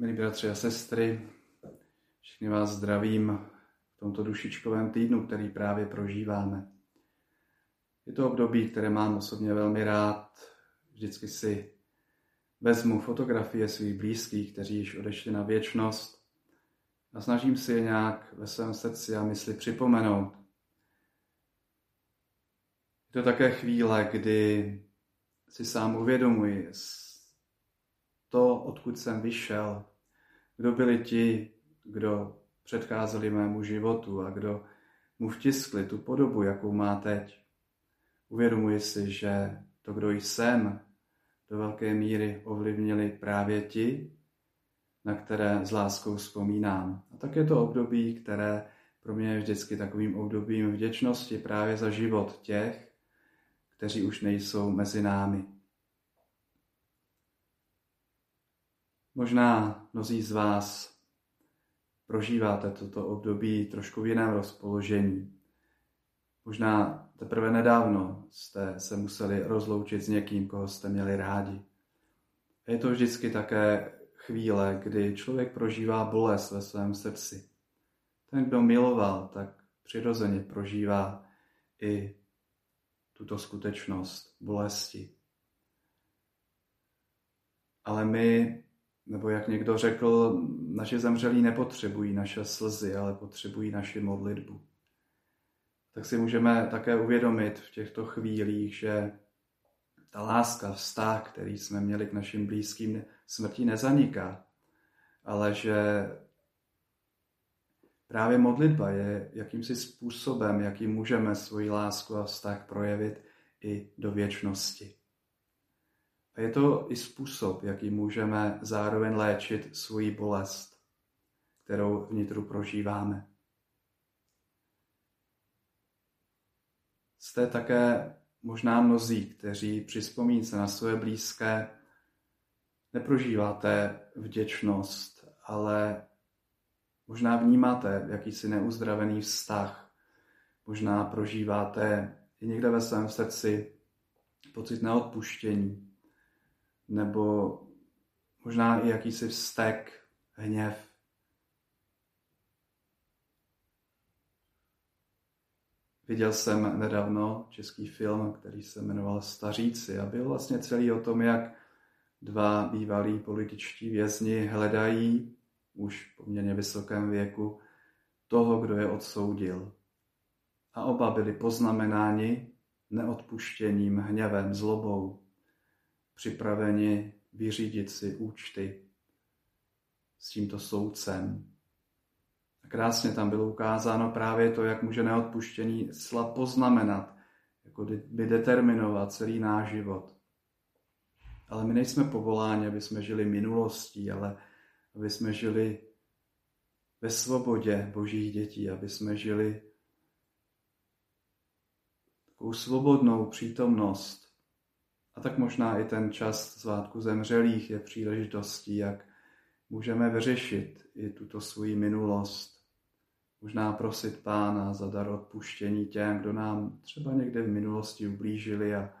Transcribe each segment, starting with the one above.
Milí bratři a sestry, všichni vás zdravím v tomto dušičkovém týdnu, který právě prožíváme. Je to období, které mám osobně velmi rád. Vždycky si vezmu fotografie svých blízkých, kteří již odešli na věčnost a snažím si je nějak ve svém srdci a mysli připomenout. Je to také chvíle, kdy si sám uvědomuji to, odkud jsem vyšel, kdo byli ti, kdo předcházeli mému životu a kdo mu vtiskli tu podobu, jakou má teď. Uvědomuji si, že to, kdo jsem, do velké míry ovlivnili právě ti, na které s láskou vzpomínám. A tak je to období, které pro mě je vždycky takovým obdobím vděčnosti právě za život těch, kteří už nejsou mezi námi. Možná mnozí z vás prožíváte toto období trošku v jiném rozpoložení. Možná teprve nedávno jste se museli rozloučit s někým, koho jste měli rádi. Je to vždycky také chvíle, kdy člověk prožívá bolest ve svém srdci. Ten, kdo miloval, tak přirozeně prožívá i tuto skutečnost bolesti. Ale my nebo jak někdo řekl, naše zemřelí nepotřebují naše slzy, ale potřebují naši modlitbu. Tak si můžeme také uvědomit v těchto chvílích, že ta láska, vztah, který jsme měli k našim blízkým, smrti nezaniká, ale že právě modlitba je jakýmsi způsobem, jakým můžeme svoji lásku a vztah projevit i do věčnosti. A je to i způsob, jaký můžeme zároveň léčit svoji bolest, kterou vnitru prožíváme. Jste také možná mnozí, kteří při vzpomínce na své blízké neprožíváte vděčnost, ale možná vnímáte jakýsi neuzdravený vztah. Možná prožíváte i někde ve svém srdci pocit neodpuštění, nebo možná i jakýsi vztek, hněv. Viděl jsem nedávno český film, který se jmenoval Staříci a byl vlastně celý o tom, jak dva bývalí političtí vězni hledají už poměrně vysokém věku toho, kdo je odsoudil. A oba byli poznamenáni neodpuštěním, hněvem, zlobou připraveni vyřídit si účty s tímto soudcem. A krásně tam bylo ukázáno právě to, jak může neodpuštění sla poznamenat, jako by determinovat celý náš život. Ale my nejsme povoláni, aby jsme žili minulostí, ale aby jsme žili ve svobodě božích dětí, aby jsme žili takovou svobodnou přítomnost a tak možná i ten čas svátku zemřelých je příležitostí, jak můžeme vyřešit i tuto svoji minulost. Možná prosit Pána za dar odpuštění těm, kdo nám třeba někde v minulosti ublížili a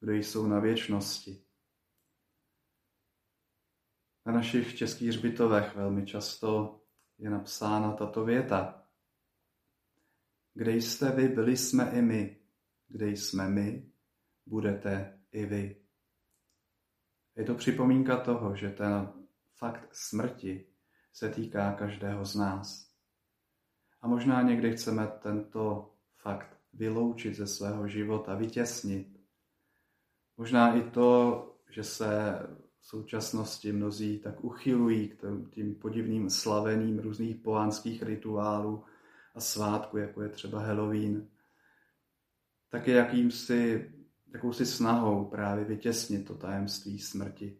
kdo jsou na věčnosti. Na našich českých hřbitovech velmi často je napsána tato věta. Kde jste vy, byli jsme i my. Kde jsme my, budete i vy. Je to připomínka toho, že ten fakt smrti se týká každého z nás. A možná někdy chceme tento fakt vyloučit ze svého života, vytěsnit. Možná i to, že se v současnosti mnozí tak uchylují k tím podivným slavením různých pohanských rituálů a svátků, jako je třeba Halloween, tak je jakýmsi jakousi snahou právě vytěsnit to tajemství smrti.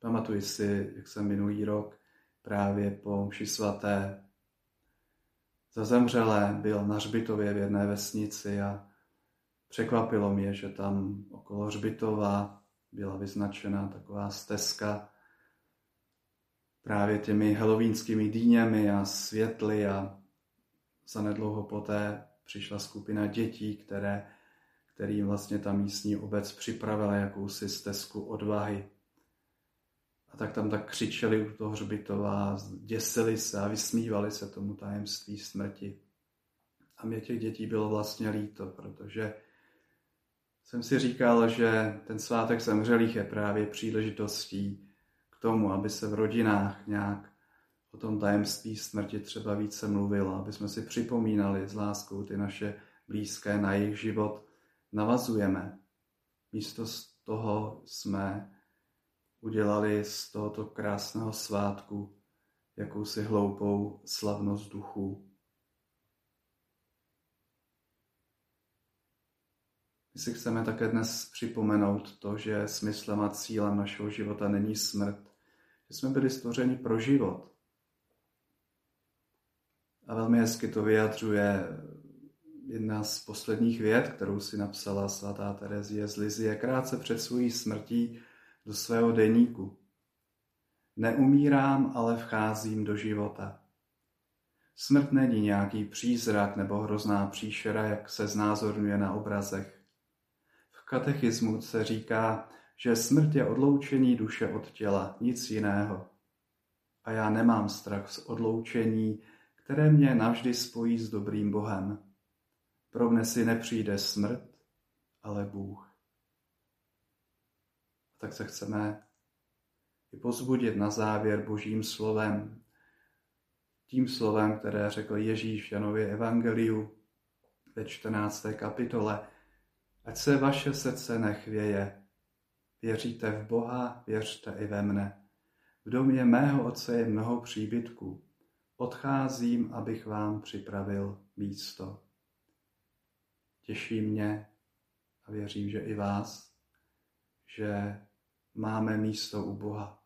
Pamatuji si, jak jsem minulý rok právě po mši svaté za zemřelé byl na hřbitově v jedné vesnici a překvapilo mě, že tam okolo hřbitova byla vyznačena taková stezka právě těmi helovínskými dýněmi a světly a zanedlouho poté přišla skupina dětí, které který vlastně ta místní obec připravila jakousi stezku odvahy. A tak tam tak křičeli u toho hřbitova, děsili se a vysmívali se tomu tajemství smrti. A mě těch dětí bylo vlastně líto, protože jsem si říkal, že ten svátek zemřelých je právě příležitostí k tomu, aby se v rodinách nějak o tom tajemství smrti třeba více mluvilo, aby jsme si připomínali s láskou ty naše blízké, na jejich život navazujeme. Místo z toho jsme udělali z tohoto krásného svátku jakousi hloupou slavnost duchů. My si chceme také dnes připomenout to, že smyslem a cílem našeho života není smrt, že jsme byli stvořeni pro život. A velmi hezky to vyjadřuje jedna z posledních věd, kterou si napsala svatá Terezie z Lizie krátce před svojí smrtí do svého deníku. Neumírám, ale vcházím do života. Smrt není nějaký přízrak nebo hrozná příšera, jak se znázorňuje na obrazech. V katechismu se říká, že smrt je odloučení duše od těla, nic jiného. A já nemám strach z odloučení, které mě navždy spojí s dobrým Bohem. Pro mne si nepřijde smrt, ale Bůh. A tak se chceme i pozbudit na závěr božím slovem. Tím slovem, které řekl Ježíš v Janově Evangeliu ve 14. kapitole. Ať se vaše srdce nechvěje. Věříte v Boha, věřte i ve mne. V domě mého otce je mnoho příbytků. Odcházím, abych vám připravil místo. Těší mě a věřím, že i vás, že máme místo u Boha